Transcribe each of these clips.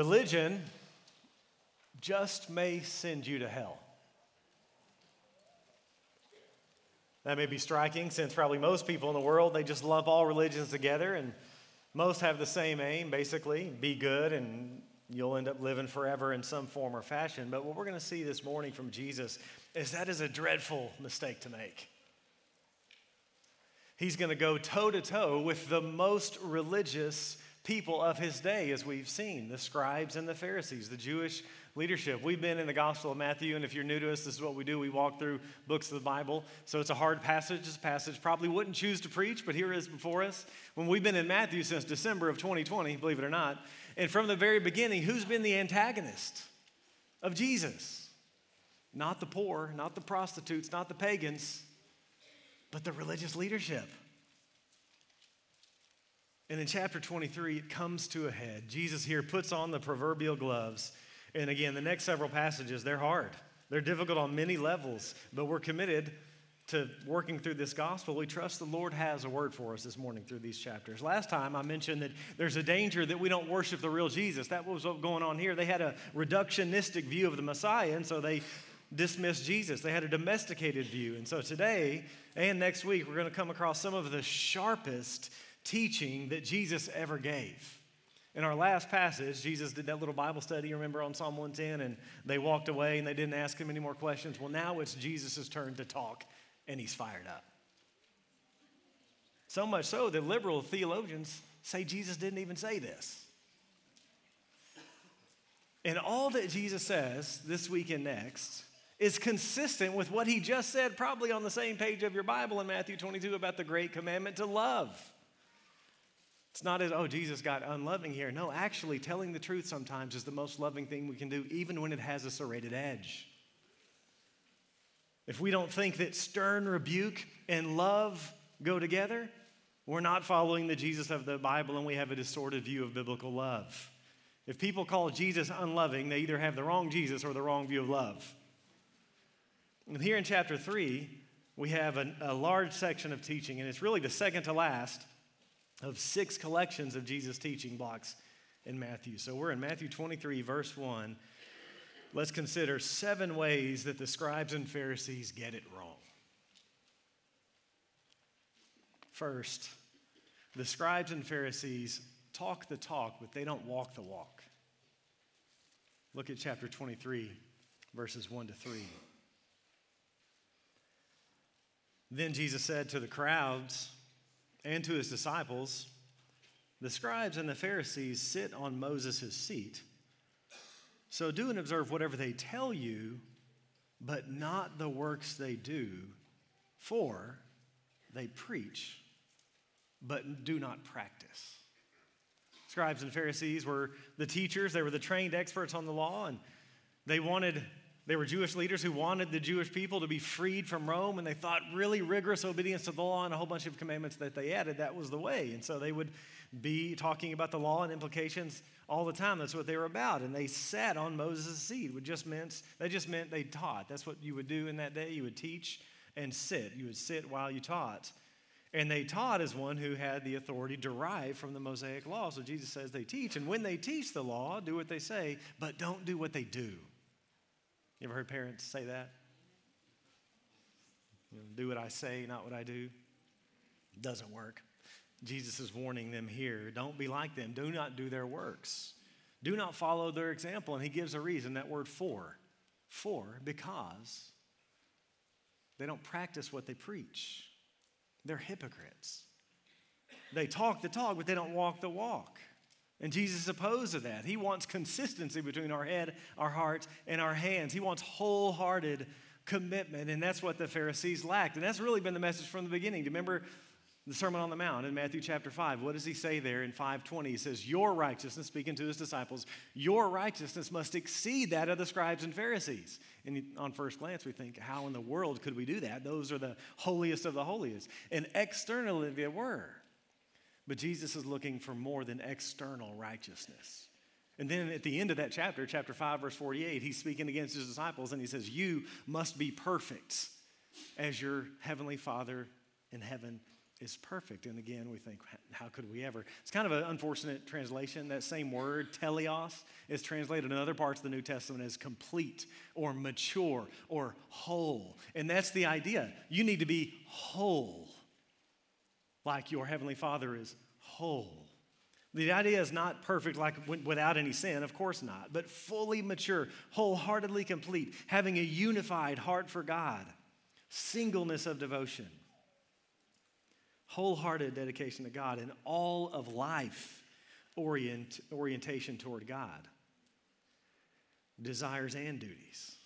religion just may send you to hell. That may be striking since probably most people in the world, they just lump all religions together and most have the same aim, basically be good and you'll end up living forever in some form or fashion. But what we're going to see this morning from Jesus is that is a dreadful mistake to make. He's going to go toe to toe with the most religious people of his day, as we've seen the scribes and the Pharisees, the Jewish leadership. We've been in the Gospel of Matthew, and if you're new to us, this is what we do. We walk through books of the Bible. So it's a hard passage. This passage probably wouldn't choose to preach, but here it is before us. When we've been in Matthew since December of 2020, believe it or not, and from the very beginning, who's been the antagonist of Jesus? Not the poor, not the prostitutes, not the pagans, but the religious leadership. And in chapter 23, it comes to a head. Jesus here puts on the proverbial gloves. And again, the next several passages, they're hard. They're difficult on many levels, but we're committed to working through this gospel. We trust the Lord has a word for us this morning through these chapters. Last time I mentioned that there's a danger that we don't worship the real Jesus. That was what was going on here. They had a reductionistic view of the Messiah, and so they dismissed Jesus. They had a domesticated view. And so today and next week, we're going to come across some of the sharpest teaching that Jesus ever gave. In our last passage, Jesus did that little Bible study, remember, on Psalm 110, and they walked away and they didn't ask him any more questions. Well, now it's Jesus' turn to talk, and he's fired up. So much so that liberal theologians say Jesus didn't even say this. And all that Jesus says this week and next is consistent with what he just said, probably on the same page of your Bible in Matthew 22 about the great commandment to love. It's not as, oh, Jesus got unloving here. No, actually, telling the truth sometimes is the most loving thing we can do, even when it has a serrated edge. If we don't think that stern rebuke and love go together, we're not following the Jesus of the Bible and we have a distorted view of biblical love. If people call Jesus unloving, they either have the wrong Jesus or the wrong view of love. And here in chapter 3, we have a, a large section of teaching, and it's really the second to last of six collections of Jesus' teaching blocks in Matthew. So we're in Matthew 23, verse 1. Let's consider seven ways that the scribes and Pharisees get it wrong. First, the scribes and Pharisees talk the talk, but they don't walk the walk. Look at chapter 23, verses 1 to 3. Then Jesus said to the crowds, and to his disciples, The scribes and the Pharisees sit on Moses' seat. So do and observe whatever they tell you, but not the works they do, for they preach, but do not practice. Scribes and Pharisees were the teachers, they were the trained experts on the law, and they wanted they were Jewish leaders who wanted the Jewish people to be freed from Rome, and they thought really rigorous obedience to the law and a whole bunch of commandments that they added, that was the way. And so they would be talking about the law and implications all the time. That's what they were about. And they sat on Moses' seat, which just meant that just meant they taught. That's what you would do in that day. You would teach and sit. You would sit while you taught. And they taught as one who had the authority derived from the Mosaic law. So Jesus says they teach. And when they teach the law, do what they say, but don't do what they do. You ever heard parents say that? You know, do what I say, not what I do. It doesn't work. Jesus is warning them here don't be like them. Do not do their works. Do not follow their example. And he gives a reason that word for. For, because they don't practice what they preach. They're hypocrites. They talk the talk, but they don't walk the walk. And Jesus is opposed to that. He wants consistency between our head, our heart, and our hands. He wants wholehearted commitment, and that's what the Pharisees lacked. And that's really been the message from the beginning. Do you remember the Sermon on the Mount in Matthew chapter 5? What does he say there in 520? He says, Your righteousness, speaking to his disciples, your righteousness must exceed that of the scribes and Pharisees. And on first glance, we think, How in the world could we do that? Those are the holiest of the holiest. And externally, they were. But Jesus is looking for more than external righteousness. And then at the end of that chapter, chapter 5, verse 48, he's speaking against his disciples and he says, You must be perfect as your heavenly Father in heaven is perfect. And again, we think, how could we ever? It's kind of an unfortunate translation. That same word, teleos, is translated in other parts of the New Testament as complete or mature or whole. And that's the idea. You need to be whole, like your Heavenly Father is whole. The idea is not perfect, like without any sin, of course not, but fully mature, wholeheartedly complete, having a unified heart for God, singleness of devotion wholehearted dedication to God, and all of life orient, orientation toward God, desires and duties.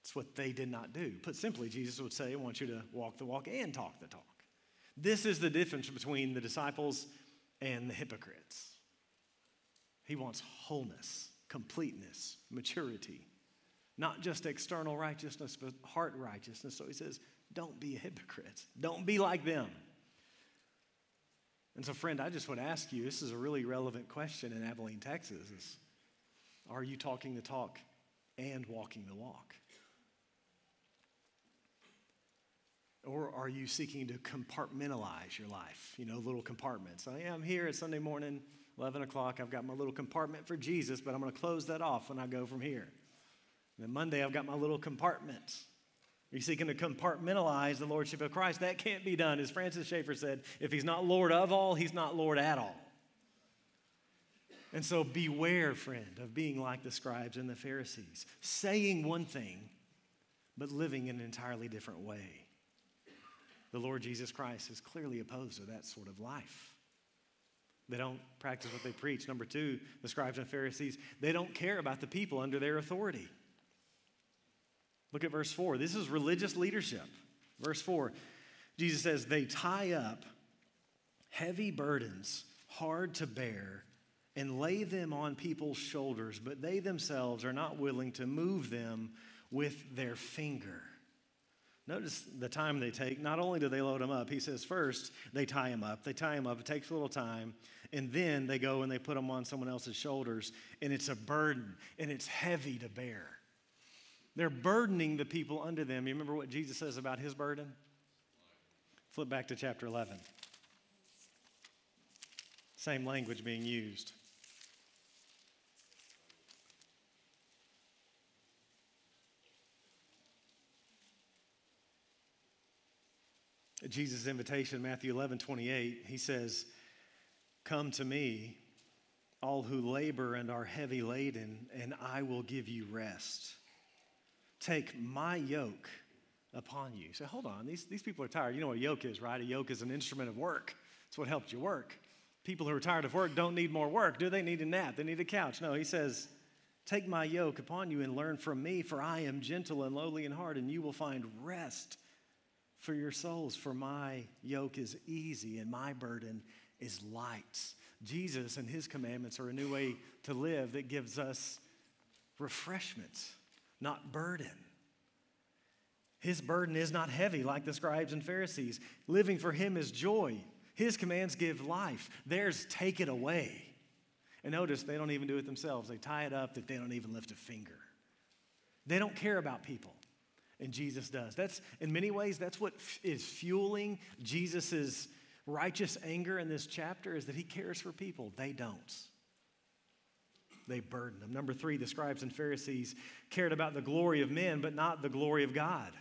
It's what they did not do. Put simply, Jesus would say, I want you to walk the walk and talk the talk. This is the difference between the disciples and the hypocrites. He wants wholeness, completeness, maturity, not just external righteousness, but heart righteousness. So he says, don't be a hypocrite. Don't be like them. And so, friend, I just want to ask you this is a really relevant question in Abilene, Texas. Is, are you talking the talk and walking the walk? Or are you seeking to compartmentalize your life? You know, little compartments. I am here at Sunday morning, 11 o'clock. I've got my little compartment for Jesus, but I'm going to close that off when I go from here. And then Monday, I've got my little compartments. Are you seeking to compartmentalize the lordship of Christ? That can't be done. As Francis Schaeffer said, if he's not Lord of all, he's not Lord at all. And so beware, friend, of being like the scribes and the Pharisees, saying one thing, but living in an entirely different way. The Lord Jesus Christ is clearly opposed to that sort of life. They don't practice what they preach. Number two, the scribes and Pharisees, they don't care about the people under their authority. Look at verse 4. This is religious leadership. Verse 4 Jesus says, They tie up heavy burdens, hard to bear, and lay them on people's shoulders, but they themselves are not willing to move them with their finger. Notice the time they take. Not only do they load them up, he says first they tie him up. They tie him up. It takes a little time. And then they go and they put them on someone else's shoulders. And it's a burden and it's heavy to bear. They're burdening the people under them. You remember what Jesus says about his burden? Flip back to chapter 11. Same language being used. Jesus' invitation, Matthew 11, 28, he says, Come to me, all who labor and are heavy laden, and I will give you rest. Take my yoke upon you. So hold on, these, these people are tired. You know what a yoke is, right? A yoke is an instrument of work. It's what helped you work. People who are tired of work don't need more work, do they? Need a nap, they need a couch. No, he says, Take my yoke upon you and learn from me, for I am gentle and lowly in heart, and you will find rest for your souls. For my yoke is easy and my burden is light. Jesus and his commandments are a new way to live that gives us refreshment not burden. His burden is not heavy like the scribes and Pharisees. Living for him is joy. His commands give life. Theirs take it away. And notice they don't even do it themselves. They tie it up that they don't even lift a finger. They don't care about people. And Jesus does. That's in many ways that's what is fueling Jesus's righteous anger in this chapter is that he cares for people. They don't they burden them. Number three, the scribes and Pharisees cared about the glory of men, but not the glory of God.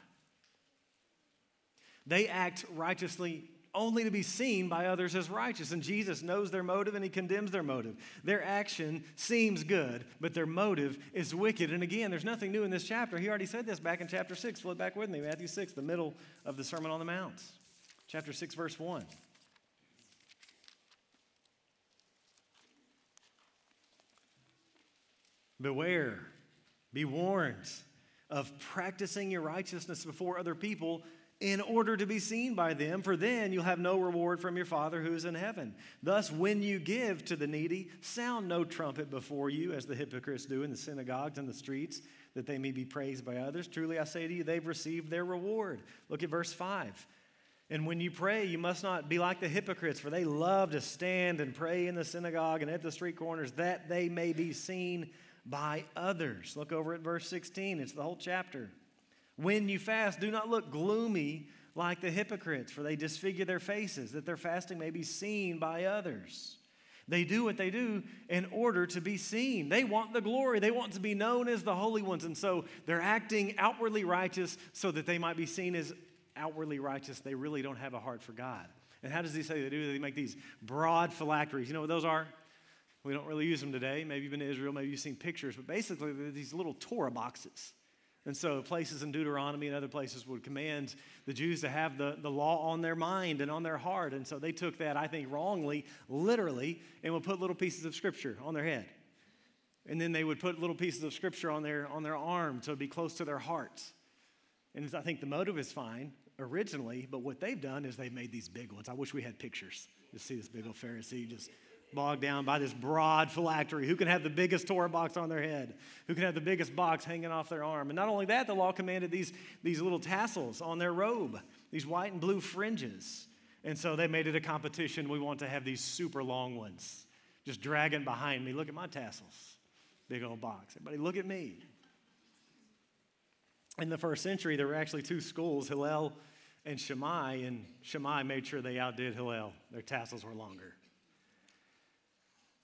They act righteously only to be seen by others as righteous. And Jesus knows their motive and he condemns their motive. Their action seems good, but their motive is wicked. And again, there's nothing new in this chapter. He already said this back in chapter 6. Flip back with me, Matthew 6, the middle of the Sermon on the Mount. Chapter 6, verse 1. Beware, be warned of practicing your righteousness before other people in order to be seen by them, for then you'll have no reward from your Father who is in heaven. Thus, when you give to the needy, sound no trumpet before you, as the hypocrites do in the synagogues and the streets, that they may be praised by others. Truly, I say to you, they've received their reward. Look at verse 5. And when you pray, you must not be like the hypocrites, for they love to stand and pray in the synagogue and at the street corners, that they may be seen by others. Look over at verse 16, it's the whole chapter. When you fast, do not look gloomy like the hypocrites, for they disfigure their faces, that their fasting may be seen by others. They do what they do in order to be seen. They want the glory. They want to be known as the holy ones. And so they're acting outwardly righteous so that they might be seen as outwardly righteous. They really don't have a heart for God. And how does he say they do? They make these broad phylacteries. You know what those are? We don't really use them today. Maybe you've been to Israel, maybe you've seen pictures, but basically they're these little Torah boxes. And so places in Deuteronomy and other places would command the Jews to have the, the law on their mind and on their heart. And so they took that, I think, wrongly, literally, and would put little pieces of scripture on their head. And then they would put little pieces of scripture on their, on their arm to be close to their hearts. And I think the motive is fine originally, but what they've done is they've made these big ones. I wish we had pictures to see this big old Pharisee just bogged down by this broad phylactery. Who can have the biggest Torah box on their head? Who can have the biggest box hanging off their arm? And not only that, the law commanded these, these little tassels on their robe, these white and blue fringes. And so they made it a competition. We want to have these super long ones just dragging behind me. Look at my tassels. Big old box. Everybody, look at me. In the first century, there were actually two schools, Hillel and Shammai, and Shammai made sure they outdid Hillel. Their tassels were longer.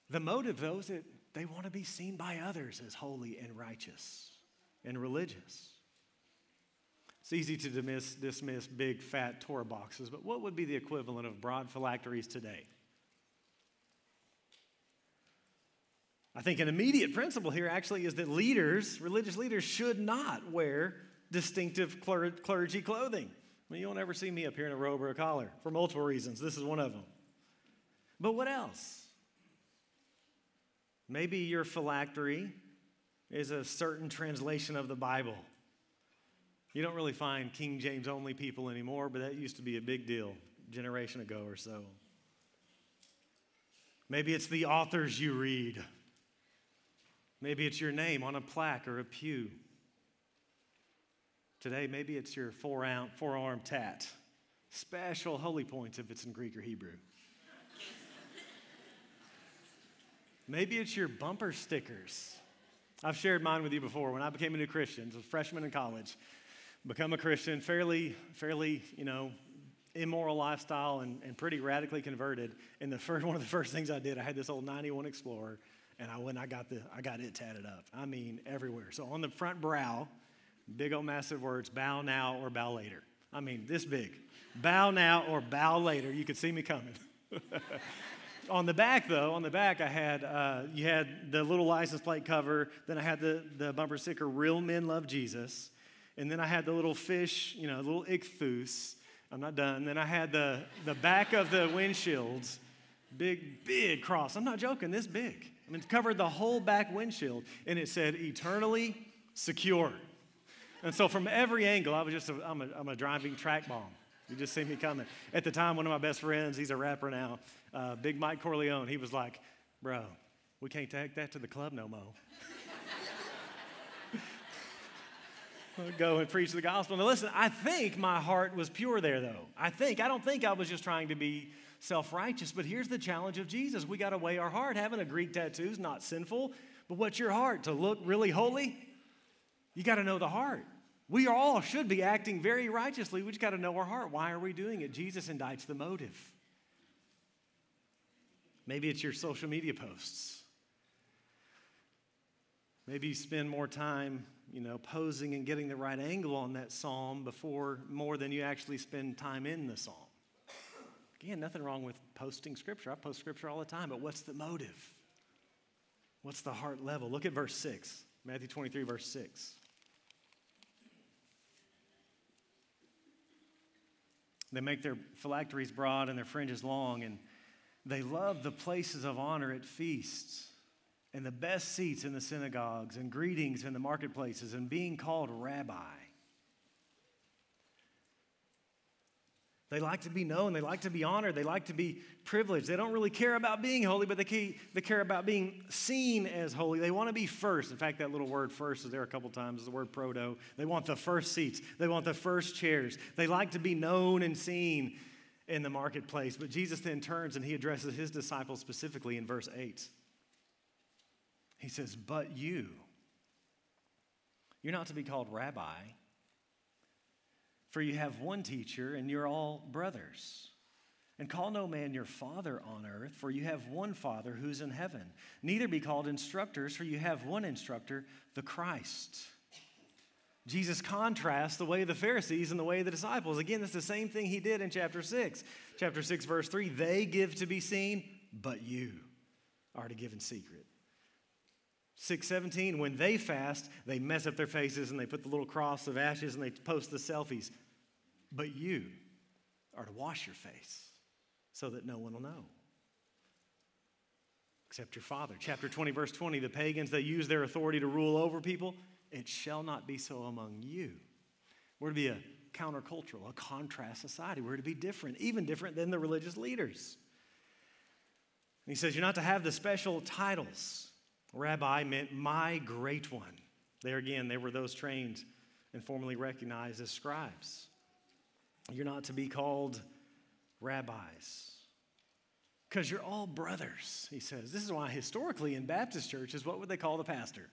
The motive, though, is that they want to be seen by others as holy and righteous and religious. It's easy to dismiss, dismiss big, fat Torah boxes, but what would be the equivalent of broad phylacteries today? I think an immediate principle here actually is that leaders, religious leaders, should not wear distinctive clergy clothing. I mean, you won't ever see me up here in a robe or a collar for multiple reasons. This is one of them. But what else? Maybe your phylactery is a certain translation of the Bible. You don't really find King James only people anymore, but that used to be a big deal a generation ago or so. Maybe it's the authors you read. Maybe it's your name on a plaque or a pew. Today, maybe it's your forearm tat. Special holy points if it's in Greek or Hebrew. Maybe it's your bumper stickers. I've shared mine with you before. When I became a new Christian, as a freshman in college, become a Christian, fairly, fairly, you know, immoral lifestyle and, and pretty radically converted. And the first one of the first things I did, I had this old 91 Explorer, and I went, I got the, I got it tatted up. I mean, everywhere. So on the front brow, big old massive words, bow now or bow later. I mean, this big. Bow now or bow later. You could see me coming. on the back, though, on the back, I had uh, you had the little license plate cover. Then I had the the bumper sticker, "Real Men Love Jesus," and then I had the little fish, you know, little ichthus. I'm not done. Then I had the the back of the windshields, big big cross. I'm not joking. This big. I mean, it covered the whole back windshield, and it said "Eternally Secure." And so, from every angle, I was just a, I'm a, I'm a driving track bomb. You just see me coming. At the time, one of my best friends, he's a rapper now, uh, Big Mike Corleone, he was like, Bro, we can't take that to the club no more. Go and preach the gospel. Now, listen, I think my heart was pure there, though. I think. I don't think I was just trying to be self righteous, but here's the challenge of Jesus. We got to weigh our heart. Having a Greek tattoo is not sinful, but what's your heart? To look really holy? You got to know the heart. We all should be acting very righteously. We just got to know our heart. Why are we doing it? Jesus indicts the motive. Maybe it's your social media posts. Maybe you spend more time, you know, posing and getting the right angle on that psalm before more than you actually spend time in the psalm. Again, nothing wrong with posting scripture. I post scripture all the time, but what's the motive? What's the heart level? Look at verse 6, Matthew 23, verse 6. They make their phylacteries broad and their fringes long, and they love the places of honor at feasts and the best seats in the synagogues and greetings in the marketplaces and being called rabbi. They like to be known. They like to be honored. They like to be privileged. They don't really care about being holy, but they, they care about being seen as holy. They want to be first. In fact, that little word first is there a couple times, the word proto. They want the first seats, they want the first chairs. They like to be known and seen in the marketplace. But Jesus then turns and he addresses his disciples specifically in verse 8. He says, But you, you're not to be called rabbi for you have one teacher, and you're all brothers. And call no man your father on earth, for you have one Father who's in heaven. Neither be called instructors, for you have one instructor, the Christ. Jesus contrasts the way of the Pharisees and the way of the disciples. Again, it's the same thing he did in chapter 6. Chapter 6, verse 3 they give to be seen, but you are to give in secret. 617, when they fast, they mess up their faces and they put the little cross of ashes and they post the selfies. But you are to wash your face so that no one will know. Except your Father. Chapter 20, verse 20 the pagans, they use their authority to rule over people. It shall not be so among you. We're to be a countercultural, a contrast society. We're to be different, even different than the religious leaders. And he says, You're not to have the special titles. Rabbi meant my great one. There again, they were those trained and formally recognized as scribes. You're not to be called rabbis because you're all brothers, he says. This is why historically in Baptist churches, what would they call the pastor?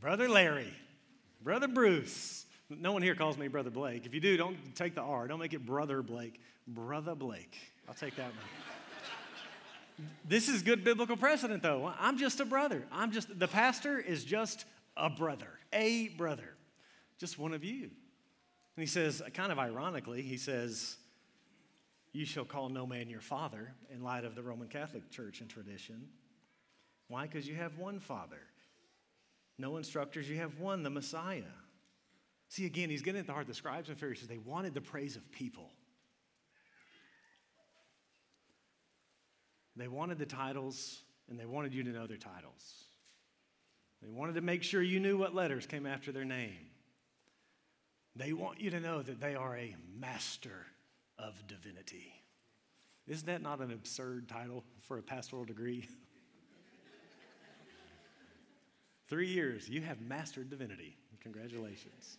Brother Larry, Brother Bruce. No one here calls me Brother Blake. If you do, don't take the R. Don't make it Brother Blake. Brother Blake. I'll take that one. this is good biblical precedent, though. I'm just a brother. I'm just, the pastor is just a brother, a brother, just one of you. And he says, kind of ironically, he says, You shall call no man your father in light of the Roman Catholic Church and tradition. Why? Because you have one father. No instructors, you have one, the Messiah. See, again, he's getting at the heart of the scribes and Pharisees. They wanted the praise of people. They wanted the titles, and they wanted you to know their titles. They wanted to make sure you knew what letters came after their name. They want you to know that they are a master of divinity. Isn't that not an absurd title for a pastoral degree? Three years, you have mastered divinity. Congratulations.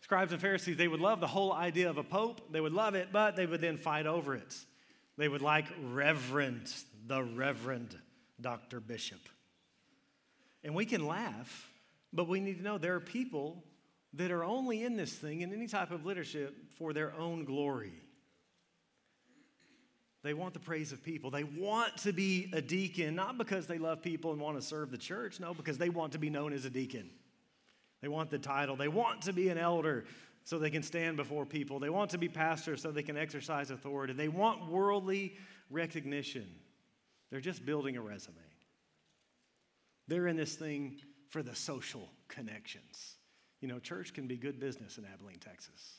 Scribes and Pharisees, they would love the whole idea of a pope. They would love it, but they would then fight over it. They would like Reverend, the Reverend Dr. Bishop. And we can laugh, but we need to know there are people that are only in this thing, in any type of leadership, for their own glory. They want the praise of people. They want to be a deacon, not because they love people and want to serve the church, no, because they want to be known as a deacon. They want the title. They want to be an elder so they can stand before people. They want to be pastor so they can exercise authority. They want worldly recognition. They're just building a resume. They're in this thing for the social connections. You know, church can be good business in Abilene, Texas.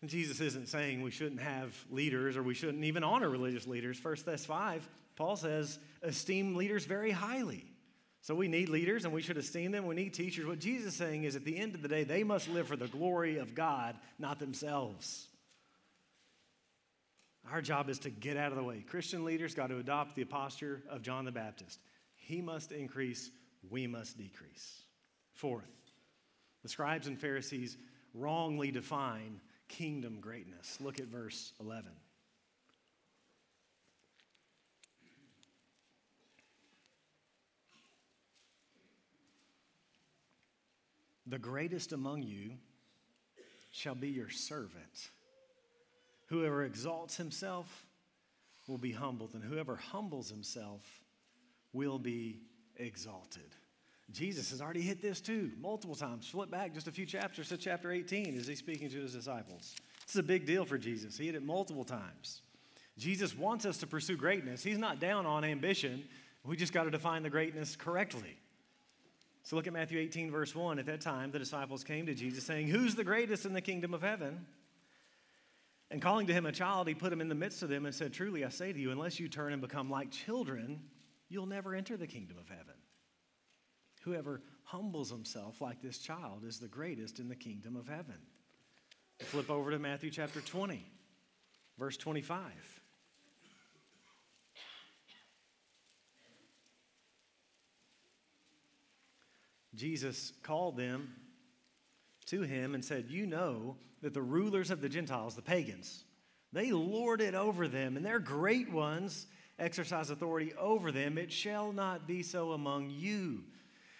And Jesus isn't saying we shouldn't have leaders or we shouldn't even honor religious leaders. First Thess 5, Paul says, esteem leaders very highly. So we need leaders and we should esteem them. We need teachers. What Jesus is saying is at the end of the day, they must live for the glory of God, not themselves. Our job is to get out of the way. Christian leaders got to adopt the posture of John the Baptist. He must increase, we must decrease. Fourth, the scribes and Pharisees wrongly define kingdom greatness. Look at verse 11. The greatest among you shall be your servant. Whoever exalts himself will be humbled, and whoever humbles himself will be exalted. Jesus has already hit this too, multiple times. Flip back just a few chapters to chapter 18 as he's speaking to his disciples. This is a big deal for Jesus. He hit it multiple times. Jesus wants us to pursue greatness. He's not down on ambition. We just got to define the greatness correctly. So look at Matthew 18, verse 1. At that time, the disciples came to Jesus saying, Who's the greatest in the kingdom of heaven? And calling to him a child, he put him in the midst of them and said, Truly, I say to you, unless you turn and become like children, you'll never enter the kingdom of heaven. Whoever humbles himself like this child is the greatest in the kingdom of heaven. Flip over to Matthew chapter 20, verse 25. Jesus called them to him and said, You know that the rulers of the Gentiles, the pagans, they lord it over them, and their great ones exercise authority over them. It shall not be so among you.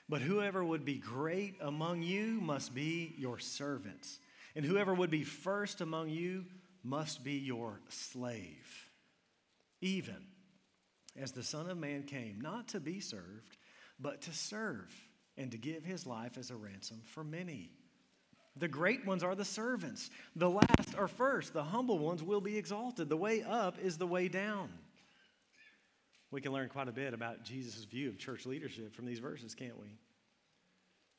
But whoever would be great among you must be your servants, and whoever would be first among you must be your slave. Even as the Son of Man came, not to be served, but to serve, and to give his life as a ransom for many. The great ones are the servants, the last are first, the humble ones will be exalted. The way up is the way down. We can learn quite a bit about Jesus' view of church leadership from these verses, can't we?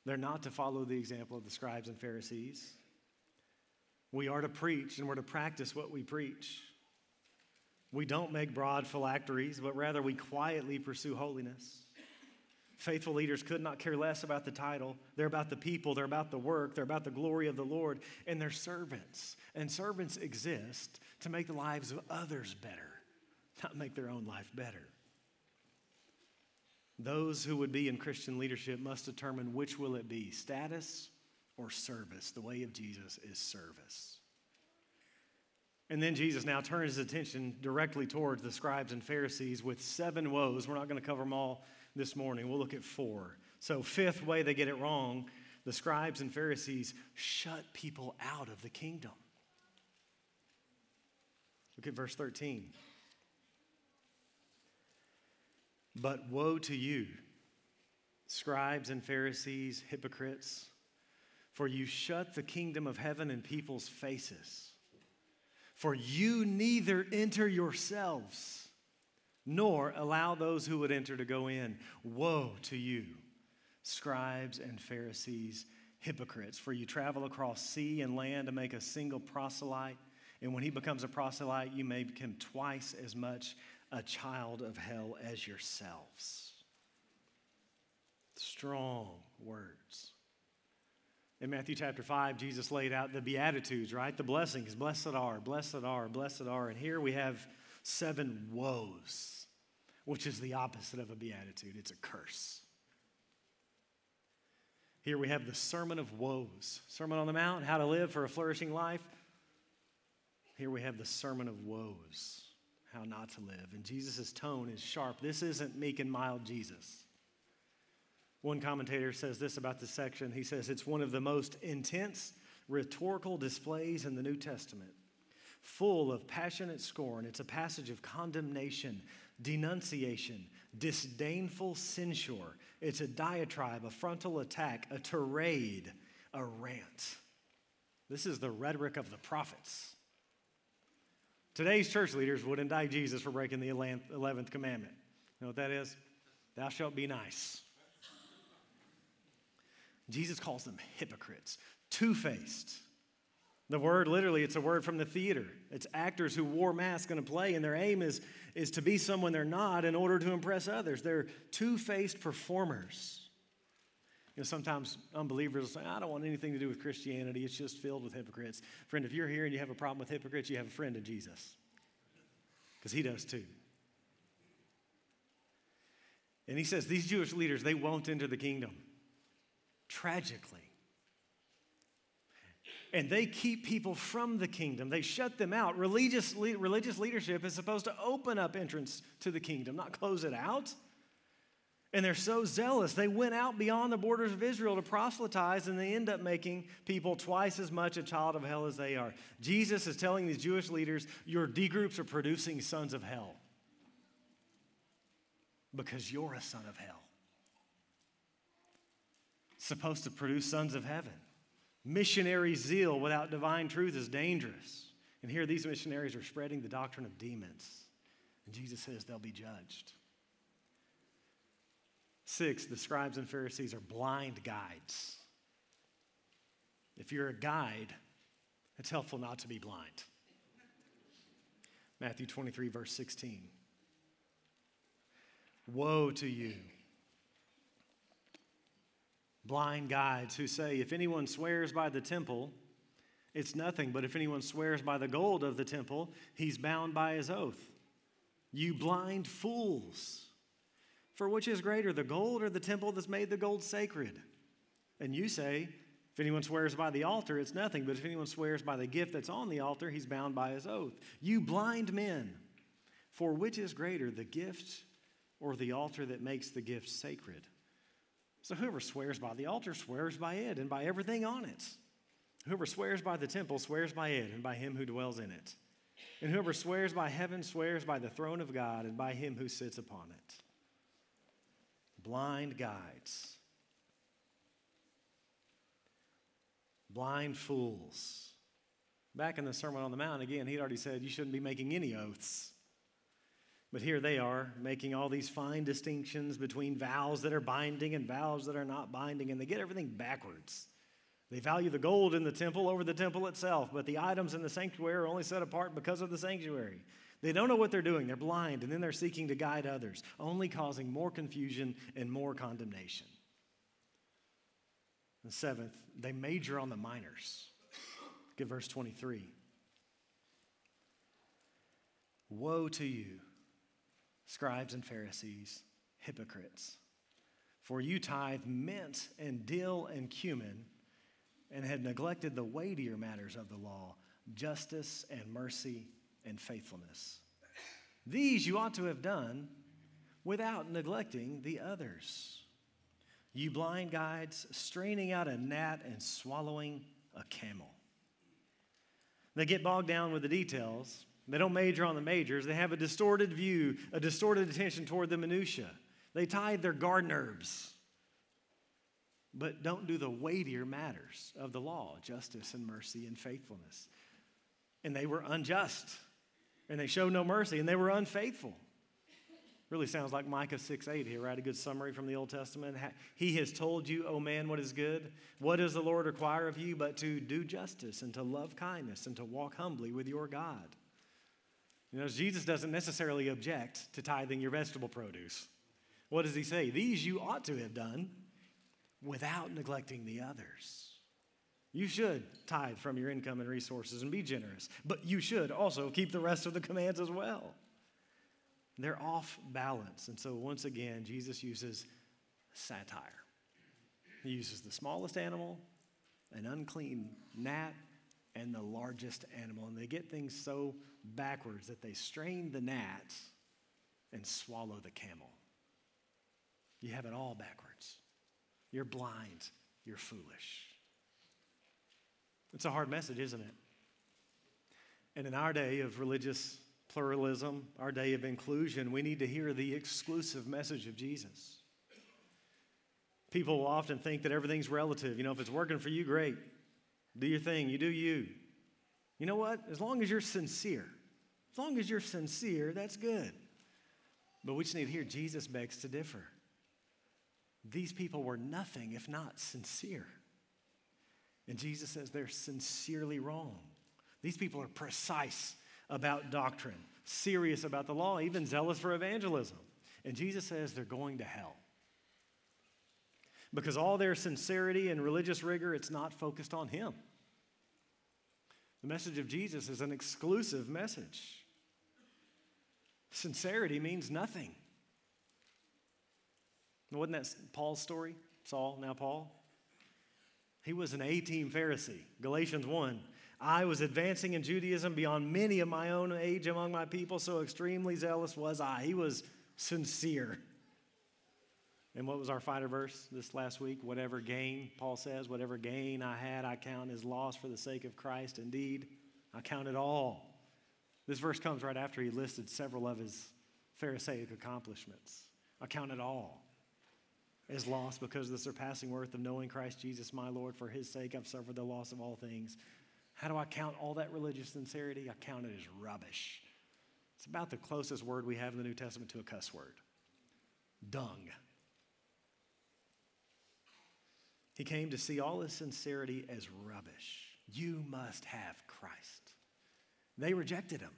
They're not to follow the example of the scribes and Pharisees. We are to preach and we're to practice what we preach. We don't make broad phylacteries, but rather we quietly pursue holiness. Faithful leaders could not care less about the title. They're about the people, they're about the work, they're about the glory of the Lord, and they're servants. And servants exist to make the lives of others better, not make their own life better. Those who would be in Christian leadership must determine which will it be, status or service. The way of Jesus is service. And then Jesus now turns his attention directly towards the scribes and Pharisees with seven woes. We're not going to cover them all this morning. We'll look at four. So, fifth way they get it wrong the scribes and Pharisees shut people out of the kingdom. Look at verse 13. But woe to you, scribes and Pharisees, hypocrites, for you shut the kingdom of heaven in people's faces. For you neither enter yourselves, nor allow those who would enter to go in. Woe to you, scribes and Pharisees, hypocrites, for you travel across sea and land to make a single proselyte. And when he becomes a proselyte, you make him twice as much a child of hell as yourselves. Strong words. In Matthew chapter 5, Jesus laid out the Beatitudes, right? The blessings. Blessed are, blessed are, blessed are. And here we have seven woes, which is the opposite of a beatitude. It's a curse. Here we have the Sermon of Woes Sermon on the Mount, how to live for a flourishing life. Here we have the Sermon of Woes how not to live. And Jesus' tone is sharp. This isn't meek and mild Jesus. One commentator says this about this section. He says it's one of the most intense rhetorical displays in the New Testament, full of passionate scorn. It's a passage of condemnation, denunciation, disdainful censure. It's a diatribe, a frontal attack, a tirade, a rant. This is the rhetoric of the prophets. Today's church leaders would indict Jesus for breaking the 11th commandment. You know what that is? Thou shalt be nice. Jesus calls them hypocrites, two faced. The word, literally, it's a word from the theater. It's actors who wore masks in a play, and their aim is, is to be someone they're not in order to impress others. They're two faced performers. You know, sometimes unbelievers will say, I don't want anything to do with Christianity. It's just filled with hypocrites. Friend, if you're here and you have a problem with hypocrites, you have a friend in Jesus. Because he does too. And he says, these Jewish leaders, they won't enter the kingdom. Tragically. And they keep people from the kingdom. They shut them out. Religious, religious leadership is supposed to open up entrance to the kingdom, not close it out. And they're so zealous. They went out beyond the borders of Israel to proselytize, and they end up making people twice as much a child of hell as they are. Jesus is telling these Jewish leaders, Your D groups are producing sons of hell because you're a son of hell. supposed to produce sons of heaven. Missionary zeal without divine truth is dangerous. And here these missionaries are spreading the doctrine of demons. And Jesus says they'll be judged. Six, the scribes and Pharisees are blind guides. If you're a guide, it's helpful not to be blind. Matthew 23, verse 16. Woe to you, blind guides who say, If anyone swears by the temple, it's nothing, but if anyone swears by the gold of the temple, he's bound by his oath. You blind fools. For which is greater, the gold or the temple that's made the gold sacred? And you say, if anyone swears by the altar, it's nothing, but if anyone swears by the gift that's on the altar, he's bound by his oath. You blind men, for which is greater, the gift or the altar that makes the gift sacred? So whoever swears by the altar swears by it and by everything on it. Whoever swears by the temple swears by it and by him who dwells in it. And whoever swears by heaven swears by the throne of God and by him who sits upon it. Blind guides. Blind fools. Back in the Sermon on the Mount, again, he'd already said you shouldn't be making any oaths. But here they are making all these fine distinctions between vows that are binding and vows that are not binding, and they get everything backwards. They value the gold in the temple over the temple itself, but the items in the sanctuary are only set apart because of the sanctuary. They don't know what they're doing, they're blind, and then they're seeking to guide others, only causing more confusion and more condemnation. And seventh, they major on the minors. Look at verse 23. Woe to you scribes and Pharisees, hypocrites. For you tithe mint and dill and cumin and had neglected the weightier matters of the law, justice and mercy and faithfulness. These you ought to have done without neglecting the others. You blind guides, straining out a gnat and swallowing a camel. They get bogged down with the details they don't major on the majors. They have a distorted view, a distorted attention toward the minutiae. They tithe their garden herbs, but don't do the weightier matters of the law justice and mercy and faithfulness. And they were unjust, and they showed no mercy, and they were unfaithful. Really sounds like Micah 6 8 here, right? A good summary from the Old Testament. He has told you, O man, what is good. What does the Lord require of you but to do justice and to love kindness and to walk humbly with your God? You know, Jesus doesn't necessarily object to tithing your vegetable produce. What does he say? These you ought to have done without neglecting the others. You should tithe from your income and resources and be generous, but you should also keep the rest of the commands as well. They're off balance. And so, once again, Jesus uses satire. He uses the smallest animal, an unclean gnat, and the largest animal. And they get things so backwards that they strain the gnat and swallow the camel. You have it all backwards. You're blind. You're foolish. It's a hard message, isn't it? And in our day of religious pluralism, our day of inclusion, we need to hear the exclusive message of Jesus. People will often think that everything's relative. You know, if it's working for you, great. Do your thing, you do you. You know what? As long as you're sincere, as long as you're sincere, that's good. But we just need to hear Jesus begs to differ. These people were nothing if not sincere. And Jesus says they're sincerely wrong. These people are precise about doctrine, serious about the law, even zealous for evangelism. And Jesus says they're going to hell. Because all their sincerity and religious rigor, it's not focused on Him. The message of Jesus is an exclusive message. Sincerity means nothing. Wasn't that Paul's story? Saul, now Paul? He was an A team Pharisee. Galatians 1. I was advancing in Judaism beyond many of my own age among my people, so extremely zealous was I. He was sincere. And what was our fighter verse this last week? Whatever gain, Paul says, whatever gain I had, I count as loss for the sake of Christ. Indeed, I count it all. This verse comes right after he listed several of his Pharisaic accomplishments. I count it all as lost because of the surpassing worth of knowing Christ Jesus, my Lord. For his sake, I've suffered the loss of all things. How do I count all that religious sincerity? I count it as rubbish. It's about the closest word we have in the New Testament to a cuss word dung. He came to see all his sincerity as rubbish. You must have Christ. They rejected him.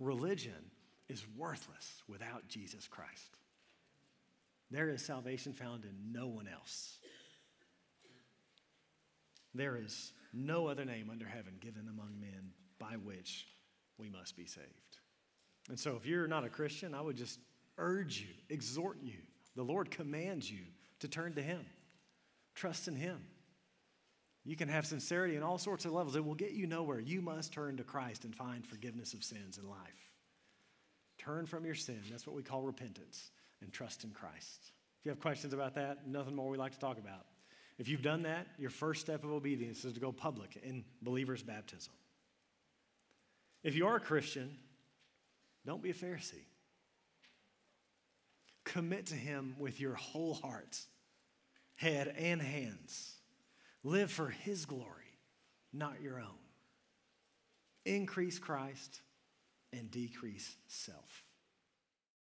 Religion is worthless without Jesus Christ. There is salvation found in no one else. There is no other name under heaven given among men by which we must be saved. And so, if you're not a Christian, I would just urge you, exhort you. The Lord commands you to turn to Him. Trust in Him. You can have sincerity in all sorts of levels. It will get you nowhere. You must turn to Christ and find forgiveness of sins in life. Turn from your sin. That's what we call repentance. And trust in Christ. If you have questions about that, nothing more we like to talk about. If you've done that, your first step of obedience is to go public in believer's baptism. If you are a Christian, don't be a Pharisee. Commit to Him with your whole heart, head, and hands. Live for His glory, not your own. Increase Christ and decrease self.